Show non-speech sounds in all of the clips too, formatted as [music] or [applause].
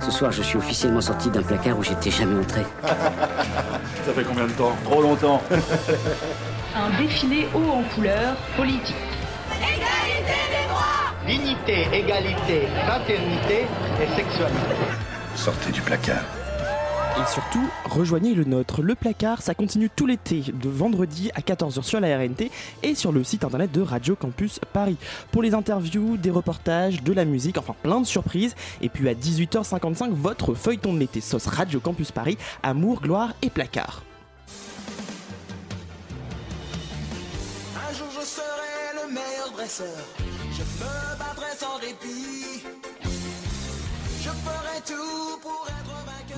Ce soir, je suis officiellement sorti d'un placard où j'étais jamais entré. [laughs] Ça fait combien de temps? Trop longtemps. [laughs] Un défilé haut en couleur politique. Égalité des droits Dignité, égalité, fraternité et sexualité. Sortez du placard. Et surtout, rejoignez le nôtre. Le placard, ça continue tout l'été, de vendredi à 14h sur la RNT et sur le site internet de Radio Campus Paris. Pour les interviews, des reportages, de la musique, enfin plein de surprises. Et puis à 18h55, votre feuilleton de l'été sauce Radio Campus Paris, amour, gloire et placard. Un jour je serai le meilleur dresseur. Je me battrai sans répit. Je ferai tout pour être.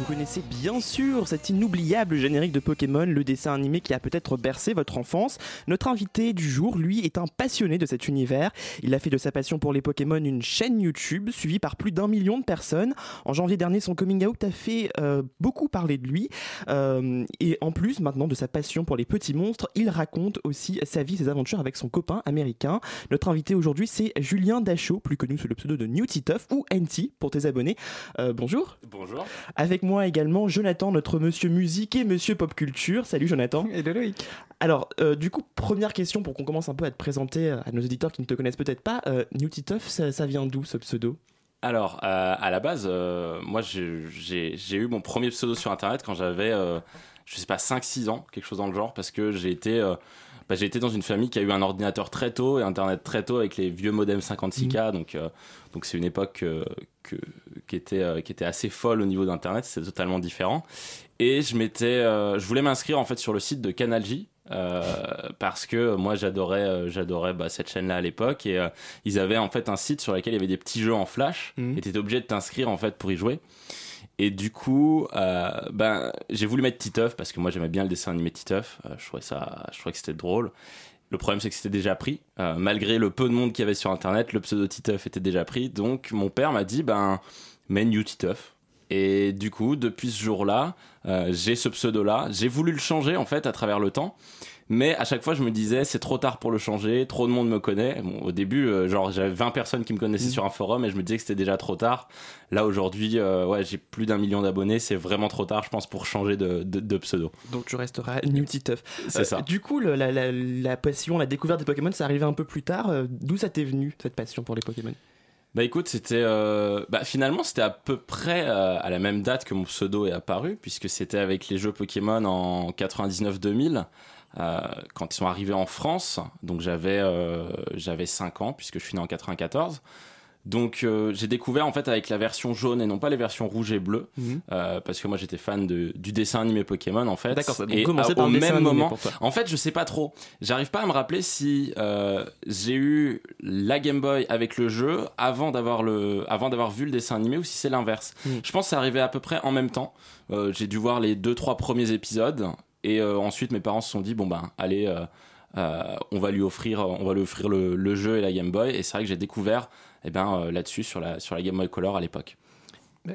Vous connaissez bien sûr cet inoubliable générique de Pokémon, le dessin animé qui a peut-être bercé votre enfance. Notre invité du jour, lui, est un passionné de cet univers. Il a fait de sa passion pour les Pokémon une chaîne YouTube suivie par plus d'un million de personnes. En janvier dernier, son coming out a fait euh, beaucoup parler de lui. Euh, et en plus, maintenant, de sa passion pour les petits monstres, il raconte aussi sa vie, ses aventures avec son copain américain. Notre invité aujourd'hui, c'est Julien Dachau, plus connu sous le pseudo de New Titeuf ou NT pour tes abonnés. Euh, bonjour. Bonjour. Avec moi également Jonathan, notre monsieur musique et monsieur pop culture. Salut Jonathan. [laughs] Et de Loïc. Alors, euh, du coup, première question pour qu'on commence un peu à te présenter à nos auditeurs qui ne te connaissent peut-être pas. Euh, New Titeuf, ça, ça vient d'où ce pseudo? Alors, euh, à la base, euh, moi, j'ai- eu mon premier pseudo sur Internet quand j'avais, euh, je sais pas, 5-6 ans, quelque chose dans le genre, parce que j'ai été, euh, bah, j'ai été dans une famille qui a eu un ordinateur très tôt et Internet très tôt avec les vieux modems 56K, donc euh, donc c'est une époque euh, que, qui, était, euh, qui était assez folle au niveau d'Internet, c'est totalement différent. Et je m'étais, euh, je voulais m'inscrire en fait sur le site de Canal J. euh, parce que moi j'adorais j'adorais bah, cette chaîne là à l'époque et ils avaient en fait un site sur lequel il y avait des petits jeux en flash Mhm. et t'étais obligé de t'inscrire en fait pour y jouer et du coup euh, ben j'ai voulu mettre Titeuf parce que moi j'aimais bien le dessin animé Titeuf Euh, je trouvais ça je trouvais que c'était drôle le problème, c'est que c'était déjà pris. Euh, malgré le peu de monde qu'il y avait sur Internet, le pseudo Titeuf était déjà pris. Donc, mon père m'a dit, ben, mets New Titeuf. Et du coup, depuis ce jour-là, euh, j'ai ce pseudo-là. J'ai voulu le changer, en fait, à travers le temps. Mais à chaque fois, je me disais, c'est trop tard pour le changer, trop de monde me connaît. Bon, au début, euh, genre, j'avais 20 personnes qui me connaissaient Mhm. sur un forum et je me disais que c'était déjà trop tard. Là, aujourd'hui, euh, ouais, j'ai plus d'un million d'abonnés. C'est vraiment trop tard, je pense, pour changer de, de, de pseudo. Donc tu resteras New Titeuf. C'est Euh, ça. Du coup, le- la, la- la passion, la découverte des Pokémon, ça arrivait un peu plus tard. D'où ça t'est venu, cette passion pour les Pokémon? Bah écoute, c'était euh, bah, finalement c'était à peu près euh, à la même date que mon pseudo est apparu puisque c'était avec les jeux Pokémon en 99-2000 euh, quand ils sont arrivés en France. Donc j'avais euh, j'avais 5 ans puisque je suis né en 94. Donc euh, j'ai découvert en fait avec la version jaune et non pas les versions rouge et bleu Mhm. euh, parce que moi j'étais fan de, du dessin animé Pokémon en fait. D'accord, et à- par au même moment, en fait, je sais pas trop. J'arrive pas à me rappeler si euh, j'ai eu la Game Boy avec le jeu avant d'avoir le, avant d'avoir vu le dessin animé ou si c'est l'inverse. Mm. Je pense que c'est arrivé à peu près en même temps. J'ai dû voir les deux trois premiers épisodes et ensuite mes parents se sont dit bon ben allez. on va lui offrir, on va lui offrir le, le jeu et la Game Boy et c'est vrai que j'ai découvert eh ben euh, là-dessus sur la sur la Game Boy Color à l'époque.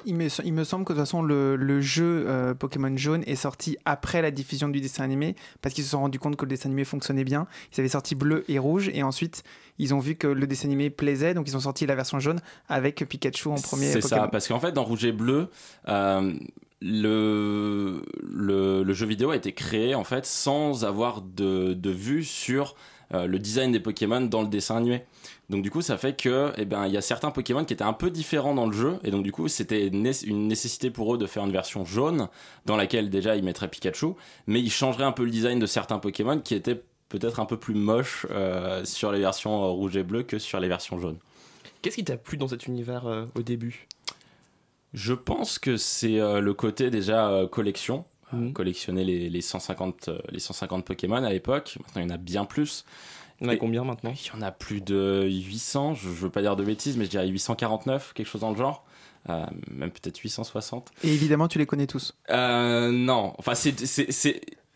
Il me, il me semble que de toute façon, le, le jeu euh, Pokémon Jaune est sorti après la diffusion du dessin animé, parce qu'ils se sont rendus compte que le dessin animé fonctionnait bien. Ils avaient sorti bleu et rouge, et ensuite, ils ont vu que le dessin animé plaisait, donc ils ont sorti la version jaune avec Pikachu en premier C'est ça, parce qu'en fait, dans Rouge et Bleu, euh, le, le, le jeu vidéo a été créé en fait sans avoir de, de vue sur euh, le design des Pokémon dans le dessin animé. Donc du coup, ça fait que, eh ben, il y a certains Pokémon qui étaient un peu différents dans le jeu, et donc du coup, c'était né- une nécessité pour eux de faire une version jaune dans laquelle déjà ils mettraient Pikachu, mais ils changeraient un peu le design de certains Pokémon qui étaient peut-être un peu plus moches euh, sur les versions euh, rouge et bleu que sur les versions jaunes. Qu'est-ce qui t'a plu dans cet univers euh, au début? Je pense que c'est euh, le côté déjà euh, collection. Mhm. collectionner les, les 150, euh, les 150 Pokémon à l'époque. Maintenant, il y en a bien plus. Il y en a Et- combien maintenant? Il y en a plus de 800. Je, je veux pas dire de bêtises, mais je dirais 849, quelque chose dans le genre. Euh, même peut-être 860. Et évidemment, tu les connais tous. Euh, non, enfin, c'est.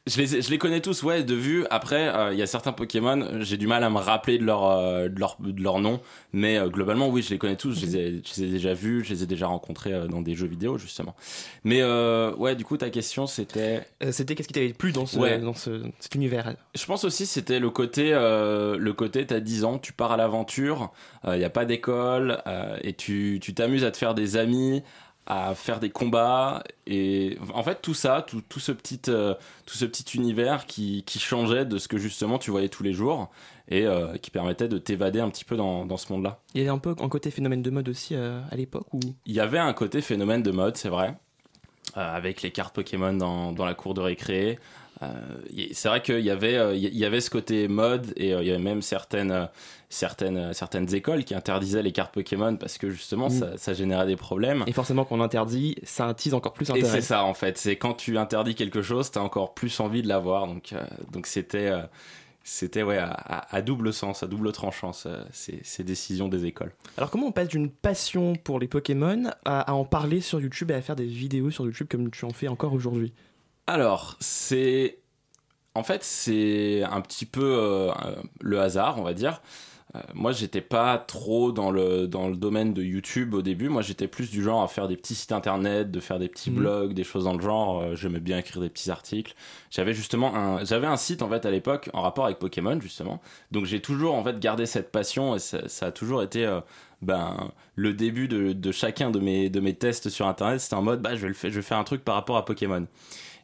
Je les, je les connais tous, ouais, de vue. Après, euh, il y a certains Pokémon, j'ai du mal à me rappeler de leur, euh, de leur, de leur nom. Mais euh, globalement, oui, je les connais tous. Je les, ai, je les ai déjà vus, je les ai déjà rencontrés euh, dans des jeux vidéo, justement. Mais euh, ouais, du coup, ta question, c'était. C'était qu'est-ce qui t'avait plu dans, ce, Ouais. dans ce, cet univers? Je pense aussi c'était le côté euh, le côté t'as 10 ans, tu pars à l'aventure, il n'y a pas d'école euh, et tu tu t'amuses à te faire des amis, à faire des combats et en fait tout ça, tout, tout ce petit euh, tout ce petit univers qui qui changeait de ce que justement tu voyais tous les jours et euh, qui permettait de t'évader un petit peu dans dans ce monde-là. Il y avait un peu un côté phénomène de mode aussi euh, à l'époque où Il y avait un côté phénomène de mode, c'est vrai, avec les cartes Pokémon dans, dans la cour de récré. Euh, c'est vrai qu'il y avait euh, il y avait ce côté mode et euh, il y avait même certaines euh, certaines euh, certaines écoles qui interdisaient les cartes Pokémon parce que justement Mm. ça, ça générait des problèmes. et forcément qu'on interdit, ça attise encore plus Et l'intérêt. c'est ça en fait, c'est quand tu interdis quelque chose, t'as encore plus envie de l'avoir. Donc euh, donc c'était euh, c'était ouais à, à- à double sens, à double tranchant ça, ces, ces décisions des écoles. Alors comment on passe d'une passion pour les Pokémon à, à en parler sur YouTube et à faire des vidéos sur YouTube comme tu en fais encore aujourd'hui? Alors, c'est. En fait, c'est un petit peu euh, le hasard, on va dire. Euh, moi, j'étais pas trop dans le, dans le domaine de YouTube au début. Moi, j'étais plus du genre à faire des petits sites internet, de faire des petits Mhm. blogs, des choses dans le genre. Euh, J'aimais bien écrire des petits articles. J'avais justement un, j'avais un site en fait à l'époque en rapport avec Pokémon justement. Donc j'ai toujours en fait gardé cette passion et ça, ça a toujours été euh, ben le début de, de chacun de mes de mes tests sur internet. C'était en mode bah je vais le faire, je vais faire un truc par rapport à Pokémon.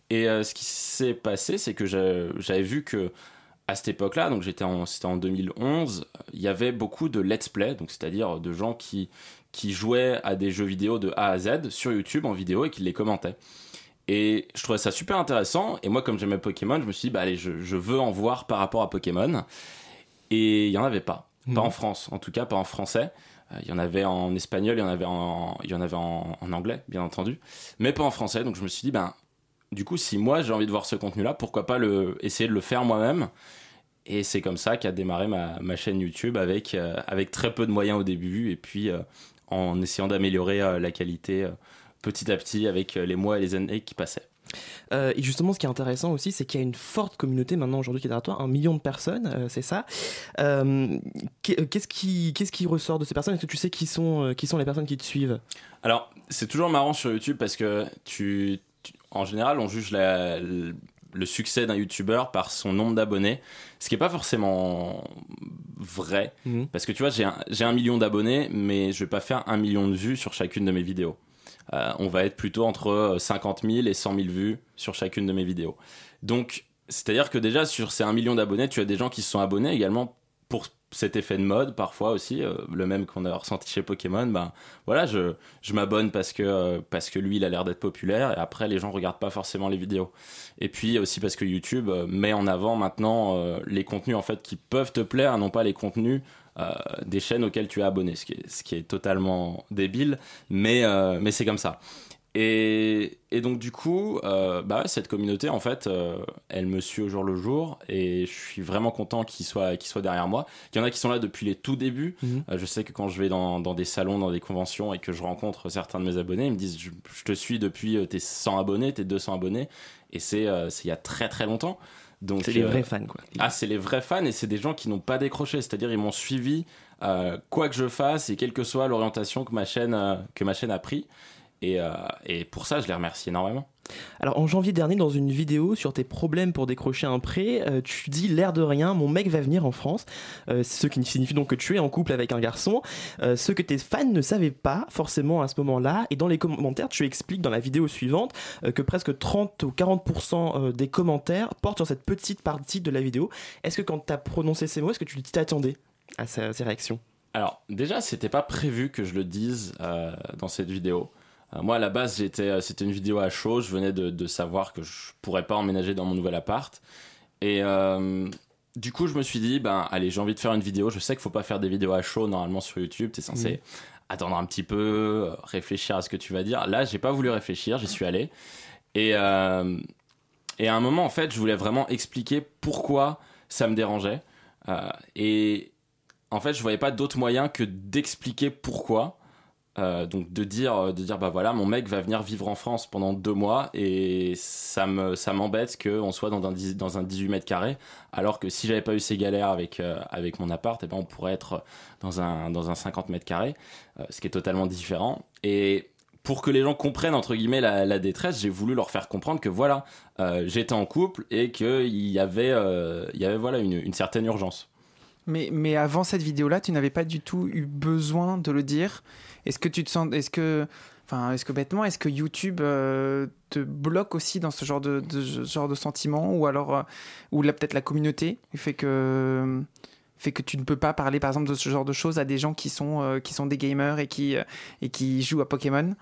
Et euh, ce qui s'est passé, c'est que j'a- j'avais vu que à cette époque-là, donc j'étais en, c'était en 2011, il y avait beaucoup de let's play, donc c'est-à-dire de gens qui qui jouaient à des jeux vidéo de A à Z sur YouTube en vidéo et qui les commentaient. Et je trouvais ça super intéressant. Et moi, comme j'aimais Pokémon, je me suis dit, bah allez, je, je veux en voir par rapport à Pokémon. Et il y en avait pas, pas Mhm. en France, en tout cas pas en français. Euh, Il y en avait en espagnol, il y en avait en, il y en avait en, en anglais, bien entendu, mais pas en français. Donc je me suis dit, ben, du coup, si moi j'ai envie de voir ce contenu-là, pourquoi pas le, essayer de le faire moi-même Et c'est comme ça qu'a démarré ma, ma chaîne YouTube avec, euh, avec très peu de moyens au début et puis euh, en essayant d'améliorer euh, la qualité petit à petit avec les mois et les années qui passaient. Euh, et justement, ce qui est intéressant aussi, c'est qu'il y a une forte communauté maintenant aujourd'hui qui est derrière toi, un million de personnes, euh, c'est ça. Euh, qu'est- Qu'est-ce qui, qu'est-ce qui ressort de ces personnes? Est-ce que tu sais qui sont, qui sont les personnes qui te suivent? Alors, c'est toujours marrant sur YouTube parce que tu- en général, on juge la- le, succès d'un YouTuber par son nombre d'abonnés, ce qui est pas forcément vrai. Mhm. Parce que tu vois, j'ai un, million d'abonnés, mais je vais pas faire un million de vues sur chacune de mes vidéos. Euh, on va être plutôt entre 50 000 et 100 000 vues sur chacune de mes vidéos. Donc, c'est-à-dire que déjà, sur ces 1 million d'abonnés, tu as des gens qui se sont abonnés également cet effet de mode, parfois aussi, euh, le même qu'on a ressenti chez Pokémon. Ben, voilà, je, je m'abonne parce que, euh, parce que lui, il a l'air d'être populaire, et après, les gens regardent pas forcément les vidéos. Et puis aussi parce que YouTube euh, met en avant maintenant les contenus en fait qui peuvent te plaire, non pas les contenus des chaînes auxquelles tu es abonné, ce qui est, ce qui est totalement débile, mais, mais c'est comme ça. Et, et donc du coup, euh, bah, cette communauté, en fait, euh, elle me suit au jour le jour, et je suis vraiment content qu'ils soient, qu'ils soient derrière moi. Il y en a qui sont là depuis les tout débuts. Mhm. Euh, je sais que quand je vais dans, dans des salons, dans des conventions, et que je rencontre certains de mes abonnés, ils me disent, je, je te suis depuis tes 100 abonnés, tes 200 abonnés, et c'est il y a très très longtemps. Donc, C'est les vrais fans, quoi. ah, c'est les vrais fans et c'est des gens qui n'ont pas décroché. C'est-à-dire, ils m'ont suivi quoi que je fasse et quelle que soit l'orientation que ma chaîne que ma chaîne a pris. Et, euh, et pour ça, je les remercie énormément. Alors en janvier dernier, dans une vidéo sur tes problèmes pour décrocher un prêt, euh, tu dis l'air de rien, mon mec va venir en France. Euh, ce qui signifie donc que tu es en couple avec un garçon. Ce que tes fans ne savaient pas forcément à ce moment-là. Et dans les commentaires, tu expliques dans la vidéo suivante que presque 30 ou 40% euh, des commentaires portent sur cette petite partie de la vidéo. Est-ce que quand tu as prononcé ces mots, est-ce que tu t'attendais à ces, réactions? Alors, déjà, c'était pas prévu que je le dise dans cette vidéo. Euh, moi, à la base, j'étais, euh, c'était une vidéo à chaud. Je venais de, de savoir que je pourrais pas emménager dans mon nouvel appart. Et euh, du coup, je me suis dit, ben, allez, j'ai envie de faire une vidéo. Je sais qu'il faut pas faire des vidéos à chaud normalement sur YouTube. T'es censé attendre un petit peu, réfléchir à ce que tu vas dire. Là, j'ai pas voulu réfléchir. J'y suis allé. Et, euh, et à un moment, en fait, je voulais vraiment expliquer pourquoi ça me dérangeait. Euh, et en fait, je voyais pas d'autre moyen que d'expliquer pourquoi Euh, donc de dire, de dire bah voilà, mon mec va venir vivre en France pendant deux mois et ça me ça m'embête qu'on soit dans un, dans un 18 mètres carrés, alors que si j'avais pas eu ces galères avec euh, avec mon appart, et ben on pourrait être dans un dans un 50 mètres carrés, euh, ce qui est totalement différent. Et pour que les gens comprennent entre guillemets la, la détresse, j'ai voulu leur faire comprendre que voilà, euh, j'étais en couple et qu'il y avait euh, il y avait voilà une, une certaine urgence. Mais, mais avant cette vidéo-là, tu n'avais pas du tout eu besoin de le dire. Est-ce que tu te sens. Est-ce que. Enfin, est-ce que bêtement, est-ce que YouTube euh, te bloque aussi dans ce genre de, de- genre de sentiments Ou alors. euh, ou là, peut-être la communauté fait que. fait que tu ne peux pas parler, par exemple, de ce genre de choses à des gens qui sont, euh, qui sont des gamers et qui, et qui jouent à Pokémon?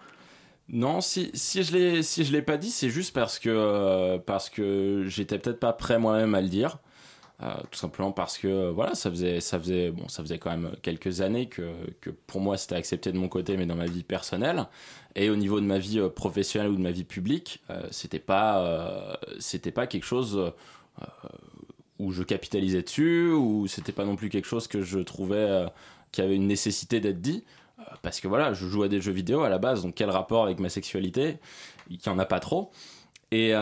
Non, si, si je l'ai si l'ai pas dit, c'est juste parce que parce que j'étais peut-être pas prêt moi-même à le dire. Euh, tout simplement parce que euh, voilà, ça faisait ça faisait bon, ça faisait quand même quelques années que que pour moi c'était accepté de mon côté, mais dans ma vie personnelle. Et au niveau de ma vie euh, professionnelle ou de ma vie publique, c'était pas c'était pas quelque chose où je capitalisais dessus ou c'était pas non plus quelque chose que je trouvais qui avait une nécessité d'être dit. Parce que voilà, je joue à des jeux vidéo à la base, donc quel rapport avec ma sexualité? Il n'y en a pas trop. Et,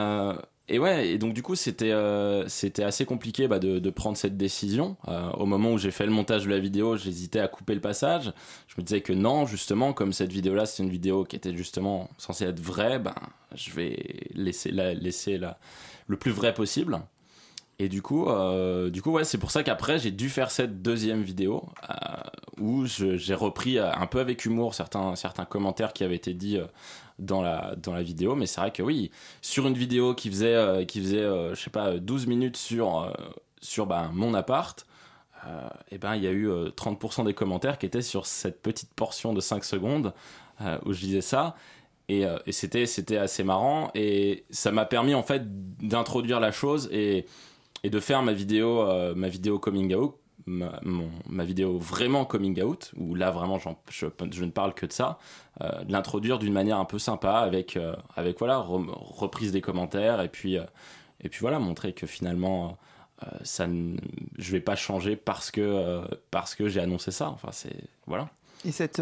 et ouais, et donc du coup, c'était euh, assez compliqué bah, de, de prendre cette décision. Euh, au moment où j'ai fait le montage de la vidéo, j'hésitais à couper le passage. Je me disais que non, justement, comme cette vidéo-là, c'est une vidéo qui était justement censée être vraie, ben, je vais laisser, la, laisser la, le plus vrai possible. Et du coup, euh, du coup, ouais, c'est pour ça qu'après j'ai dû faire cette deuxième vidéo euh, où j'ai repris euh, un peu avec humour certains certains commentaires qui avaient été dits dans la dans la vidéo. Mais c'est vrai que oui, sur une vidéo qui faisait qui faisait je sais pas 12 minutes sur sur ben, mon appart. et ben il y a eu euh, 30% des commentaires qui étaient sur cette petite portion de 5 secondes où je disais ça et, et c'était c'était assez marrant et ça m'a permis en fait d'introduire la chose et et de faire ma vidéo euh, ma vidéo coming out ma, vidéo vraiment coming out où là vraiment je, ne parle que de ça euh, de l'introduire d'une manière un peu sympa avec euh, avec voilà re- reprise des commentaires et puis et puis voilà montrer que finalement ça ne- je vais pas changer parce que parce que j'ai annoncé ça. Enfin c'est voilà. Et cette,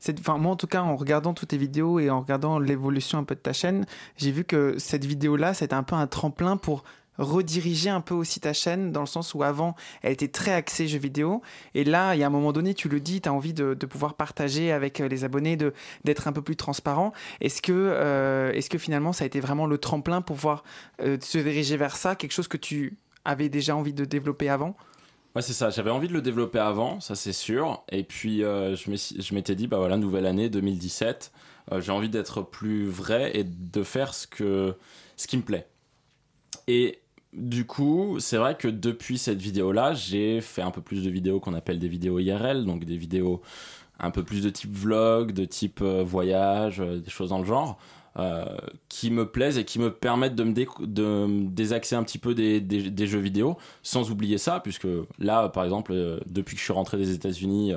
cette, enfin moi en tout cas en regardant toutes tes vidéos et en regardant l'évolution un peu de ta chaîne, j'ai vu que cette vidéo-là c'était un peu un tremplin pour rediriger un peu aussi ta chaîne dans le sens où avant elle était très axée jeux vidéo et là il y a un moment donné tu le dis tu as envie de, pouvoir partager avec euh, les abonnés d'être un peu plus transparent est-ce que euh, est-ce que finalement ça a été vraiment le tremplin pour pouvoir euh, se diriger vers ça quelque chose que tu avais déjà envie de développer avant? Ouais, c'est ça. J'avais envie de le développer avant, ça c'est sûr. Et puis je m'étais dit, bah voilà, nouvelle année 2017. euh, j'ai envie d'être plus vrai et de faire ce que ce qui me plaît. Et du coup, c'est vrai que depuis cette vidéo-là, j'ai fait un peu plus de vidéos qu'on appelle des vidéos IRL, donc des vidéos un peu plus de type vlog, de type euh, voyage, euh, des choses dans le genre. euh, qui me plaisent et qui me permettent de me, désaxer un petit peu des, jeux vidéo, sans oublier ça, puisque là, par exemple, depuis que je suis rentré des États-Unis,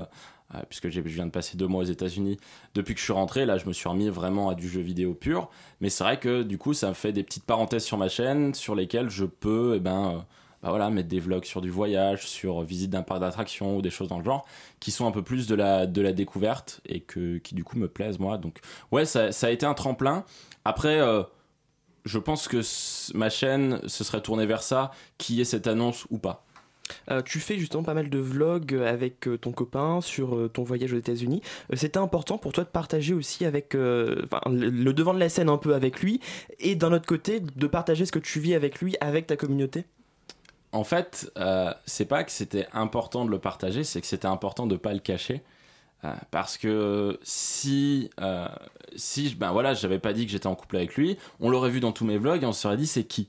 puisque j'ai- je viens de passer deux mois aux États-Unis, depuis que je suis rentré, là, je me suis remis vraiment à du jeu vidéo pur. Mais c'est vrai que du coup, ça me fait des petites parenthèses sur ma chaîne, sur lesquelles je peux, eh ben, euh, bah voilà, mettre des vlogs sur du voyage, sur visite d'un parc d'attractions ou des choses dans le genre, qui sont un peu plus de la, de la découverte et que, qui du coup me plaisent moi. Donc ouais, ça, a été un tremplin. Après, euh, je pense que ma chaîne se serait tournée vers ça, qui est cette annonce ou pas. Euh, tu fais justement pas mal de vlogs avec euh, ton copain sur euh, ton voyage aux États-Unis. Euh, C'était important pour toi de partager aussi avec euh, le, devant de la scène un peu avec lui et d'un autre côté de partager ce que tu vis avec lui avec ta communauté? En fait, euh, c'est pas que c'était important de le partager, c'est que c'était important de pas le cacher. Euh, parce que si, euh, si ben voilà, j'avais pas dit que j'étais en couple avec lui, on l'aurait vu dans tous mes vlogs et on se serait dit c'est qui?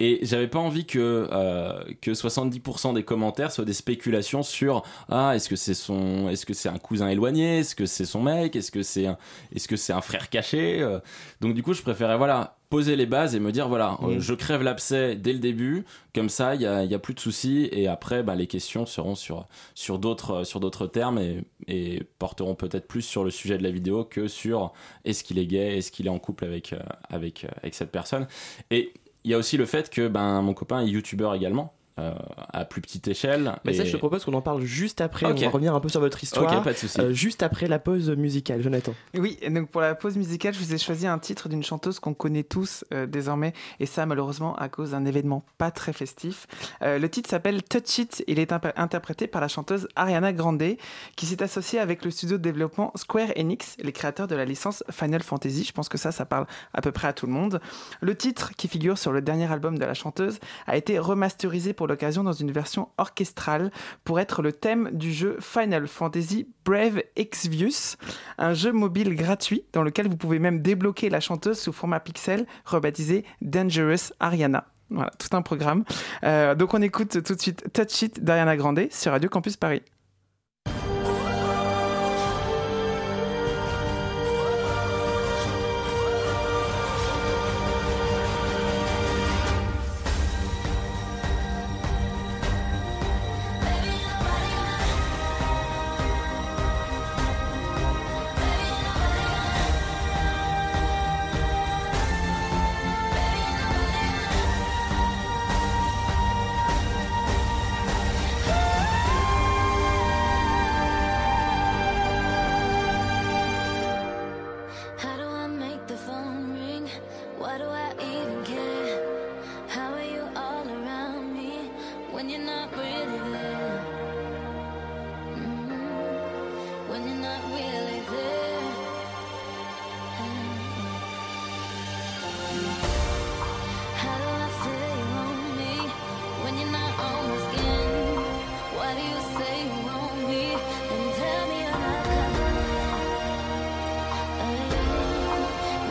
Et j'avais pas envie que, euh, que 70% des commentaires soient des spéculations sur ah est-ce que c'est son est-ce que c'est un cousin éloigné? Est-ce que c'est son mec? Est-ce que c'est un est-ce que c'est un frère caché? Euh, donc du coup je préférais voilà poser les bases et me dire voilà euh, Mm. je crève l'abcès dès le début. Comme ça il y a, il y a plus de soucis. Et après bah, les questions seront sur sur d'autres sur d'autres termes et, et porteront peut-être plus sur le sujet de la vidéo que sur est-ce qu'il est gay? Est-ce qu'il est en couple avec euh, avec euh, avec cette personne? Et il y a aussi le fait que ben mon copain est youtubeur également euh, à plus petite échelle. Mais ça, je te propose qu'on en parle juste après. On va revenir un peu sur votre histoire. Ok, pas de euh, juste après la pause musicale, Jonathan. Oui, et donc pour la pause musicale, je vous ai choisi un titre d'une chanteuse qu'on connaît tous euh, désormais, et ça malheureusement à cause d'un événement pas très festif. Euh, le titre s'appelle Touch It, il est imp- interprété par la chanteuse Ariana Grande, qui s'est associée avec le studio de développement Square Enix, les créateurs de la licence Final Fantasy. Je pense que ça, ça parle à peu près à tout le monde. Le titre, qui figure sur le dernier album de la chanteuse, a été remasterisé pour l'occasion dans une version orchestrale pour être le thème du jeu Final Fantasy Brave Exvius, un jeu mobile gratuit dans lequel vous pouvez même débloquer la chanteuse sous format pixel rebaptisé Dangerous Ariana. Voilà, tout un programme. Euh, donc on écoute tout de suite Touch It d'Ariana Grande sur Radio Campus Paris.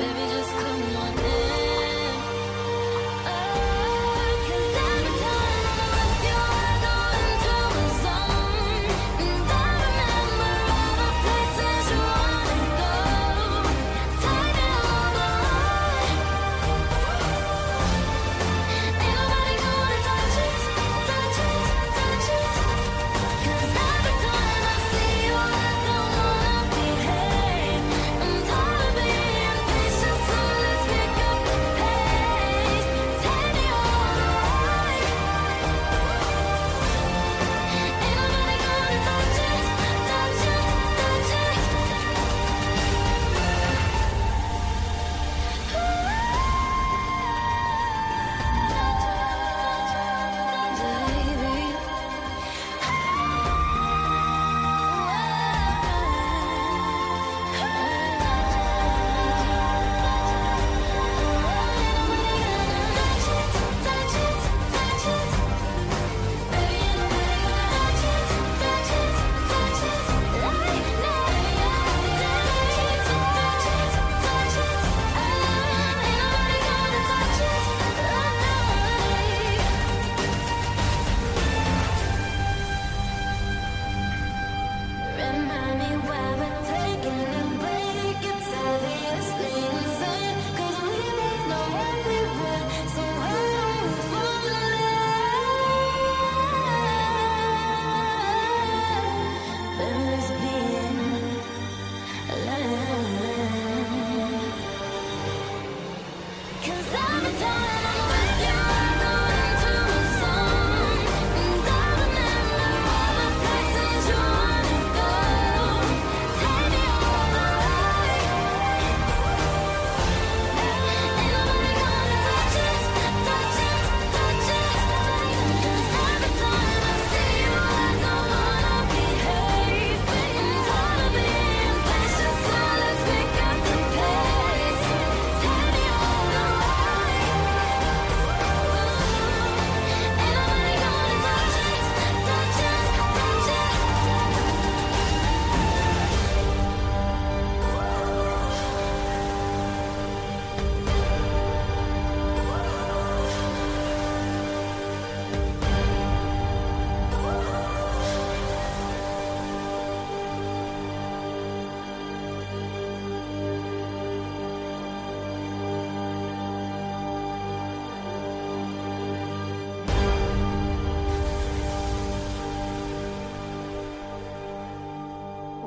Baby, just come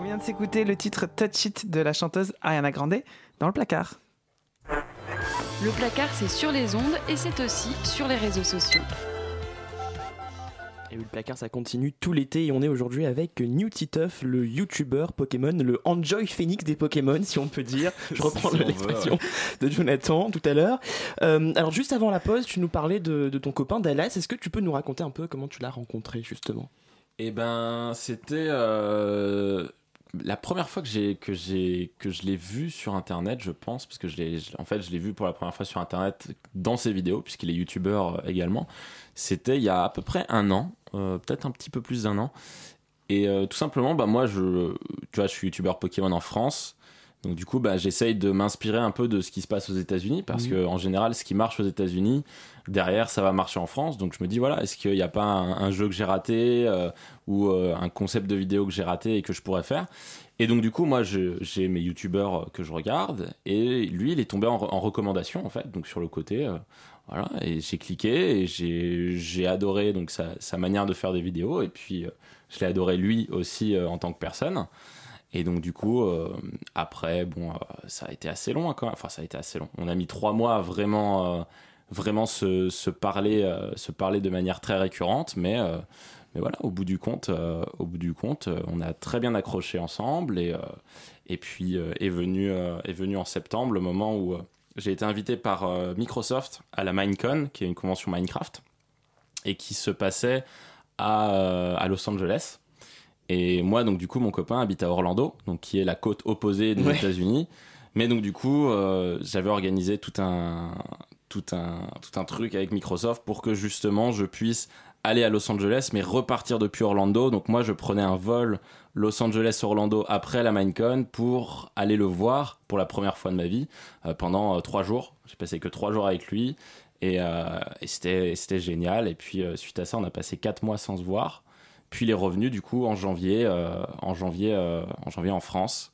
vient de s'écouter le titre Touch It de la chanteuse Ariana Grande dans le placard. Le placard, c'est sur les ondes et c'est aussi sur les réseaux sociaux. Et oui, le placard, ça continue tout l'été et on est aujourd'hui avec New Titeuf, le youtubeur Pokémon, le Enjoy Phoenix des Pokémon, si on peut dire. Je [laughs] reprends Si l'expression de Jonathan tout à l'heure. Euh, alors, juste avant la pause, tu nous parlais de, de ton copain Dallas. Est-ce que tu peux nous raconter un peu comment tu l'as rencontré, justement? Eh ben, c'était euh, la première fois que j'ai que j'ai que je l'ai vu sur internet, je pense, parce que je l'ai, en fait, je l'ai vu pour la première fois sur internet dans ses vidéos, puisqu'il est youtubeur euh, également. C'était il y a à peu près un an, euh, peut-être un petit peu plus d'un an. Et euh, tout simplement, bah moi, je, tu vois, je suis youtubeur Pokémon en France. Donc du coup, bah, j'essaye de m'inspirer un peu de ce qui se passe aux États-Unis, parce Mhm. que en général, ce qui marche aux États-Unis, derrière, ça va marcher en France. Donc je me dis, voilà, est-ce qu'il n'y a pas un, un jeu que j'ai raté euh, ou euh, un concept de vidéo que j'ai raté et que je pourrais faire? Et donc du coup, moi, j'ai mes youtubeurs que je regarde, et lui, il est tombé en, en recommandation, en fait, donc sur le côté. euh, voilà, et j'ai cliqué et j'ai adoré donc sa, sa manière de faire des vidéos et puis euh, je l'ai adoré lui aussi euh, en tant que personne. Et donc du coup, euh, après, bon, euh, ça a été assez long, hein, enfin ça a été assez long. On a mis trois mois à vraiment, euh, vraiment se, se parler, se parler de manière très récurrente, mais, mais voilà, au bout du compte, au bout du compte, on a très bien accroché ensemble et, et puis est venu, est venu en septembre le moment où j'ai été invité par Microsoft à la Minecon, qui est une convention Minecraft, et qui se passait à, à Los Angeles. Et moi, donc du coup, mon copain habite à Orlando, donc qui est la côte opposée des Ouais. États-Unis. Mais donc du coup, euh, j'avais organisé tout un, tout un, tout un truc avec Microsoft pour que justement je puisse aller à Los Angeles, mais repartir depuis Orlando. Donc moi, je prenais un vol Los Angeles-Orlando après la Minecon pour aller le voir pour la première fois de ma vie euh, pendant euh, trois jours. J'ai passé que trois jours avec lui et, et c'était génial. Et puis suite à ça, on a passé quatre mois sans se voir. Puis il est revenu du coup en janvier, euh, en janvier, euh, en janvier en France.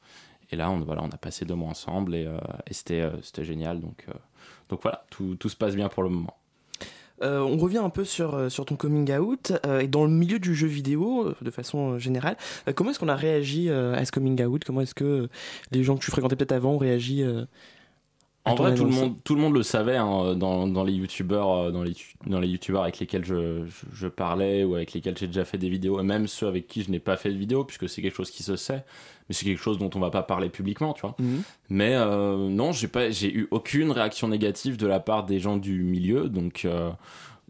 Et là, on, voilà, on a passé deux mois ensemble et, euh, c'était génial. Donc, voilà, tout, se passe bien pour le moment. On revient un peu sur, ton coming out et dans le milieu du jeu vidéo de façon générale. comment est-ce qu'on a réagi à ce coming out? Comment est-ce que les gens que tu fréquentais peut-être avant ont réagi En vrai, tout le, monde, tout le monde le savait hein, dans, dans les youtubeurs, euh, dans les, dans les youtubeurs avec lesquels je, je, je parlais ou avec lesquels j'ai déjà fait des vidéos, et même ceux avec qui je n'ai pas fait de vidéo, puisque c'est quelque chose qui se sait, mais c'est quelque chose dont on va pas parler publiquement, tu vois. Mhm. Mais euh, non, j'ai pas, j'ai eu aucune réaction négative de la part des gens du milieu, donc euh,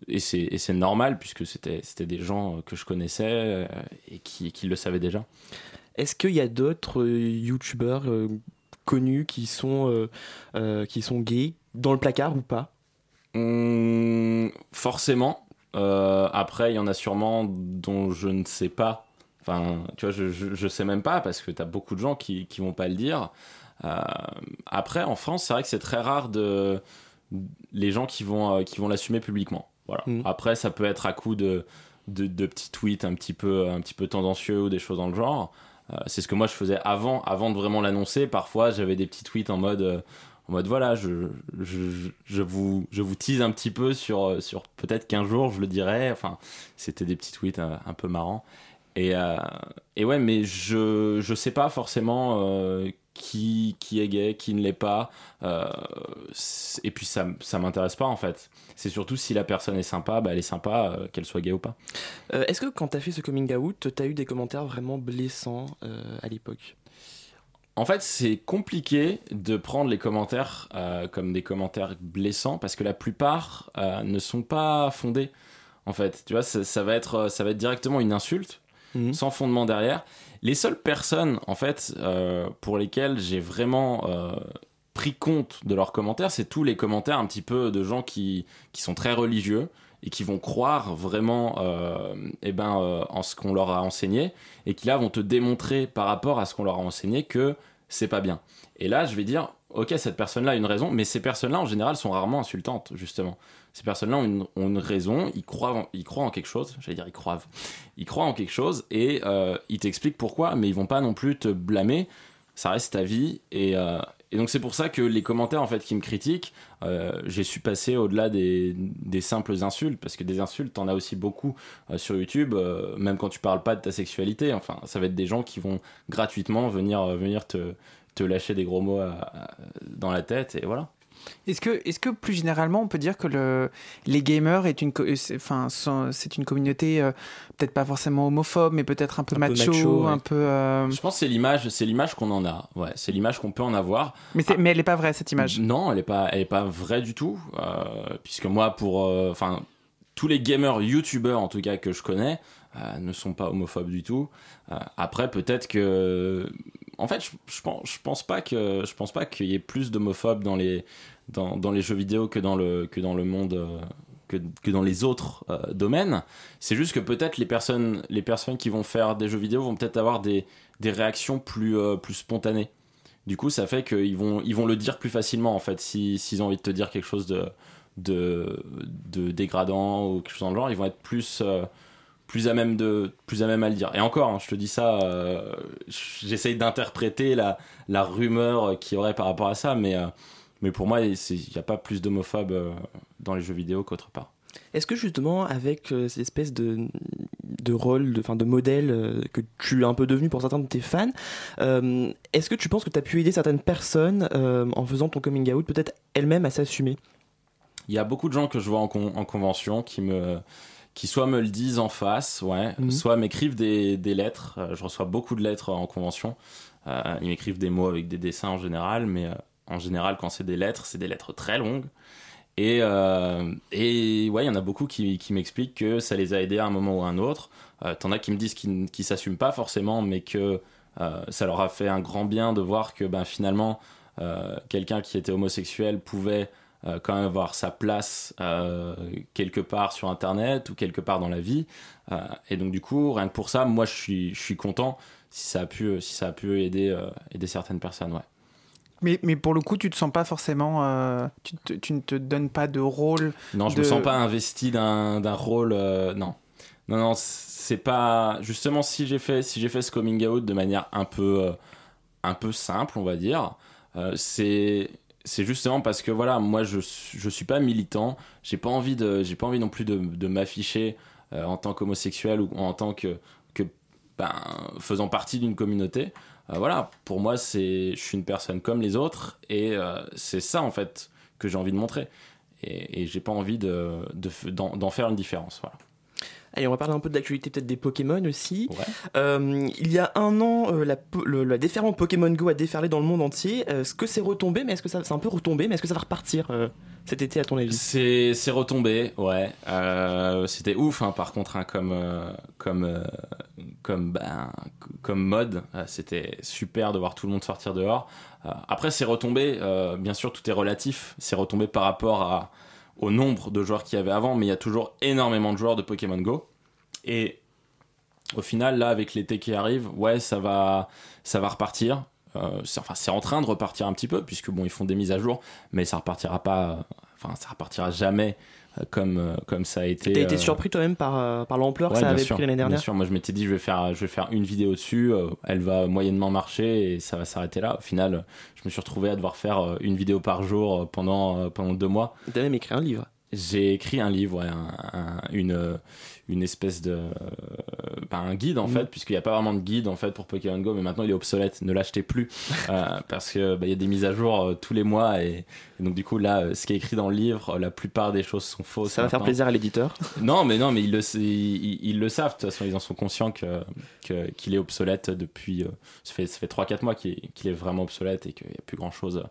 et c'est normal puisque c'était c'était des gens que je connaissais euh, et qui, qui le savaient déjà. Est-ce qu'il y a d'autres euh, youtubeurs euh, connus qui sont, euh, euh, qui sont gays dans le placard ou pas? Hum, forcément. Euh, après, il y en a sûrement dont je ne sais pas. Enfin, tu vois, je, je, je sais même pas parce que tu as beaucoup de gens qui, qui vont pas le dire. Euh, après, en France, c'est vrai que c'est très rare de les gens qui vont, euh, qui vont l'assumer publiquement. Voilà. Mhm. Après, ça peut être à coup de, de, de petits tweets un petit, peu, un petit peu tendancieux ou des choses dans le genre. Euh, c'est ce que moi je faisais avant, avant de vraiment l'annoncer. Parfois, j'avais des petits tweets en mode, euh, en mode voilà, je, je, vous, je vous tease un petit peu sur, euh, sur peut-être qu'un jour je le dirai. Enfin, c'était des petits tweets un peu marrants. Et, euh, et ouais, mais je, je sais pas forcément euh, qui, qui est gay, qui ne l'est pas. Euh, et puis ça, ça m'intéresse pas en fait. C'est surtout si la personne est sympa, bah, elle est sympa, euh, qu'elle soit gay ou pas. Euh, Est-ce que quand t'as fait ce coming out, t'as eu des commentaires vraiment blessants à l'époque? En fait, c'est compliqué de prendre les commentaires comme des commentaires blessants parce que la plupart ne sont pas fondés. En fait, tu vois, ça, ça va être, ça va être directement une insulte Mhm. sans fondement derrière. Les seules personnes, en fait, euh, pour lesquelles j'ai vraiment euh, pris compte de leurs commentaires, c'est tous les commentaires un petit peu de gens qui, qui sont très religieux et qui vont croire vraiment euh, eh ben, euh, en ce qu'on leur a enseigné et qui là vont te démontrer par rapport à ce qu'on leur a enseigné que c'est pas bien. Et là, je vais dire, ok, cette personne-là a une raison, mais ces personnes-là, en général, sont rarement insultantes, justement. Ces personnes-là ont une, raison, ils croient, en, ils croient en quelque chose, j'allais dire ils croient, ils croient en quelque chose et euh, ils t'expliquent pourquoi, mais ils vont pas non plus te blâmer, ça reste ta vie et, euh, donc c'est pour ça que les commentaires en fait qui me critiquent, euh, j'ai su passer au-delà des, simples insultes, parce que des insultes, t'en as aussi beaucoup sur YouTube, même quand tu parles pas de ta sexualité, enfin ça va être des gens qui vont gratuitement venir, venir te, lâcher des gros mots dans la tête et voilà. Est-ce que, est que plus généralement, on peut dire que le, les gamers est une, euh, c'est- enfin, c'est une communauté euh, peut-être pas forcément homophobe, mais peut-être un peu Un peu macho, ouais. un peu. euh, Je pense que c'est l'image, c'est l'image qu'on en a. Ouais, c'est l'image qu'on peut en avoir. Mais, c'est- mais elle est pas vraie cette image. Non, elle est pas, elle est pas vraie du tout, euh, puisque moi, pour, euh, enfin, tous les gamers youtubeurs en tout cas que je connais euh, ne sont pas homophobes du tout. Euh, après, peut-être que, en fait, je, je pense, je pense pas que, je pense pas qu'il y ait plus d'homophobes dans les, dans, les jeux vidéo que dans le, que dans le monde. euh, que, que dans les autres euh, domaines, c'est juste que peut-être les personnes, les personnes qui vont faire des jeux vidéo vont peut-être avoir des, des réactions plus, euh, plus spontanées. Du coup, ça fait qu'ils vont, ils vont le dire plus facilement, en fait, si- s'ils ont envie de te dire quelque chose de, de, dégradant ou quelque chose dans le genre, ils vont être plus, plus, à, même de, plus à même à le dire. Et encore, hein, je te dis ça, j'essaye d'interpréter la, la rumeur qu'il y aurait par rapport à ça, mais, mais pour moi, il n'y a pas plus d'homophobes euh, dans les jeux vidéo qu'autre part. Est-ce que justement, avec euh, cette espèce de, de rôle, de, de modèle euh, que tu es un peu devenu pour certains de tes fans, euh, est-ce que tu penses que tu as pu aider certaines personnes en faisant ton coming out, peut-être elles-mêmes à s'assumer? Il y a beaucoup de gens que je vois en, con- en convention qui me qui soit me le disent en face, ouais, Mhm. soit m'écrivent des, des lettres. Je reçois beaucoup de lettres en convention. Ils m'écrivent des mots avec des dessins en général, mais en général, quand c'est des lettres, c'est des lettres très longues. Et, euh, ouais, il y en a beaucoup qui, m'expliquent que ça les a aidés à un moment ou à un autre. Euh, T'en as qui me disent qu'ils qui s'assument pas forcément, mais que euh, ça leur a fait un grand bien de voir que ben, finalement, quelqu'un qui était homosexuel pouvait quand même avoir sa place quelque part sur Internet ou quelque part dans la vie. Et donc du coup, rien que pour ça, moi je suis, content si ça a pu, aider, certaines personnes. Mais, mais pour le coup, tu te sens pas forcément. euh, tu, te- tu ne te donnes pas de rôle. Non, je de- me sens pas investi d'un rôle. euh, non, non, non, c'est pas. Justement, si j'ai fait, si fait ce coming out de manière un peu, euh, un peu simple, on va dire, c'est c'est justement parce que voilà, moi je je suis pas militant. J'ai pas envie de, j'ai pas envie non plus de, de m'afficher en tant qu'homosexuel ou en tant que que ben, faisant partie d'une communauté. Euh, voilà, pour moi, c'est, je suis une personne comme les autres et euh, c'est ça en fait que j'ai envie de montrer. Et, j'ai pas envie de, d'en, faire une différence. Allez, on va parler un peu de l'actualité peut-être des Pokémon aussi. Ouais. Euh, il y a un an, euh, la, le- la déferlante Pokémon Go a déferlé dans le monde entier. Euh, Est-ce que c'est retombé? Mais est-ce que ça, c'est un peu retombé? Mais est-ce que ça va repartir cet été à ton avis? C'est, c'est retombé, ouais. C'était ouf, hein, par contre, hein, comme, comme, comme, ben, comme mode. C'était super de voir tout le monde sortir dehors. Après, c'est retombé, bien sûr, tout est relatif. C'est retombé par rapport à, au nombre de joueurs qu'il y avait avant, mais il y a toujours énormément de joueurs de Pokémon Go. Et au final, là, avec l'été qui arrive, ouais, ça va, ça va repartir. Euh, enfin, c'est en train de repartir un petit peu, puisque bon, ils font des mises à jour, mais ça repartira pas. euh, Enfin, ça repartira jamais comme, euh, comme ça a été. T'as été euh, surpris toi-même par, euh, par l'ampleur que ça bien avait sûr, pris l'année Bien dernière sûr, moi je m'étais dit je vais faire je vais faire une vidéo dessus, elle va moyennement marcher et ça va s'arrêter là. Au final, je me suis retrouvé à devoir faire une vidéo par jour pendant pendant deux mois. T'as même écrit un livre. J'ai écrit un livre, ouais, un- un- une une espèce de euh, ben, un guide en Mhm. fait, puisqu'il n'y a pas vraiment de guide en fait pour Pokémon Go, mais maintenant il est obsolète. Ne l'achetez plus [laughs] euh, parce que bah, il y a des mises à jour euh, tous les mois et, et donc du coup là, euh, ce qui est écrit dans le livre, euh, la plupart des choses sont fausses. Ça va faire plaisir à l'éditeur? [laughs] Non, mais non, mais ils le, ils, ils le savent. De toute façon, ils en sont conscients que que- qu'il est obsolète depuis. ça fait ça fait trois quatre mois qu'il est, qu'il est vraiment obsolète et qu'il n'y a plus grand chose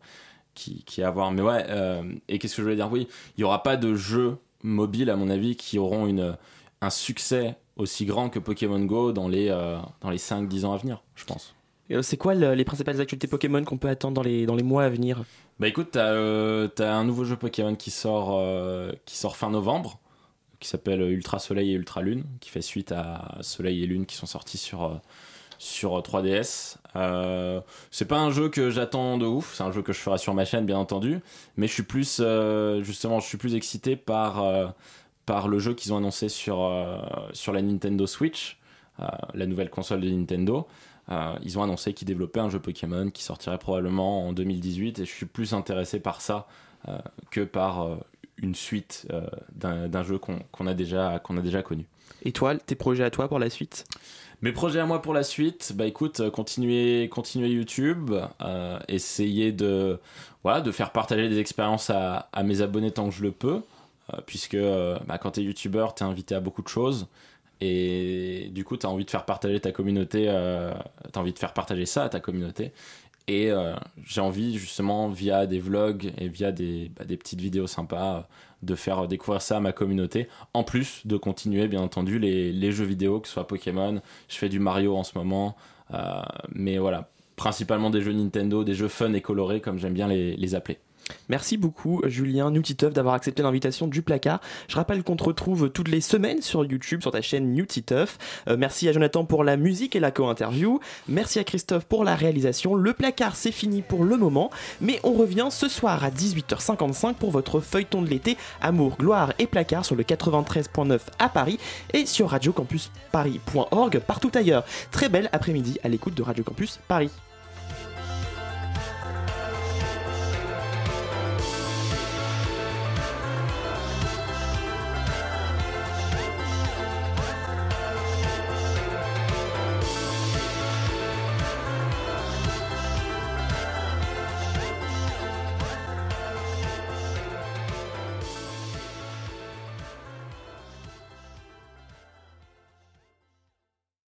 qui qui est à voir. Mais ouais. euh, et qu'est-ce que je voulais dire? Oui, il y aura pas de jeux mobiles à mon avis qui auront une un succès aussi grand que Pokémon Go dans les euh, dans les 5-10 ans à venir, je pense. Euh, C'est quoi le- les principales actualités Pokémon qu'on peut attendre dans les, dans les mois à venir? Bah écoute, t'as euh, un nouveau jeu Pokémon qui sort, euh, qui sort fin novembre, qui s'appelle Ultra Soleil et Ultra Lune, qui fait suite à Soleil et Lune qui sont sortis sur, sur 3DS. Euh, c'est pas un jeu que j'attends de ouf, c'est un jeu que je ferai sur ma chaîne bien entendu, mais je suis plus, euh, justement, je suis plus excité par, euh, par le jeu qu'ils ont annoncé sur, euh, sur la Nintendo Switch, la nouvelle console de Nintendo. Ils ont annoncé qu'ils développaient un jeu Pokémon qui sortirait probablement en 2018 et je suis plus intéressé par ça que par une suite d'un jeu a qu'on a déjà connu. Et toi, tes projets à toi pour la suite Mes projets à moi pour la suite, bah écoute, euh, continuer, continuer YouTube, euh, essayer de, voilà, de faire partager des expériences à, mes abonnés tant que je le peux, euh, puisque bah, quand t'es youtubeur, t'es invité à beaucoup de choses, et du coup t'as envie de faire partager ta communauté, euh, envie de faire partager ça à ta communauté, et j'ai envie justement via des vlogs et via des, bah, des petites vidéos sympas de faire découvrir ça à ma communauté, en plus de continuer bien entendu les, les jeux vidéo, que ce soit Pokémon, je fais du Mario en ce moment, euh, mais voilà, principalement des jeux Nintendo, des jeux fun et colorés comme j'aime bien les, les appeler. Merci beaucoup Julien Newtiteuf d'avoir accepté l'invitation du placard. Je rappelle qu'on te retrouve toutes les semaines sur YouTube sur ta chaîne Newtiteuf. Merci à Jonathan pour la musique et la co-interview. Merci à Christophe pour la réalisation. Le placard c'est fini pour le moment, mais on revient ce soir à 18h55 pour votre feuilleton de l'été Amour, gloire et placard sur le 93.9 à Paris et sur radiocampusparis.org partout ailleurs. Très belle après-midi à l'écoute de Radio Campus Paris.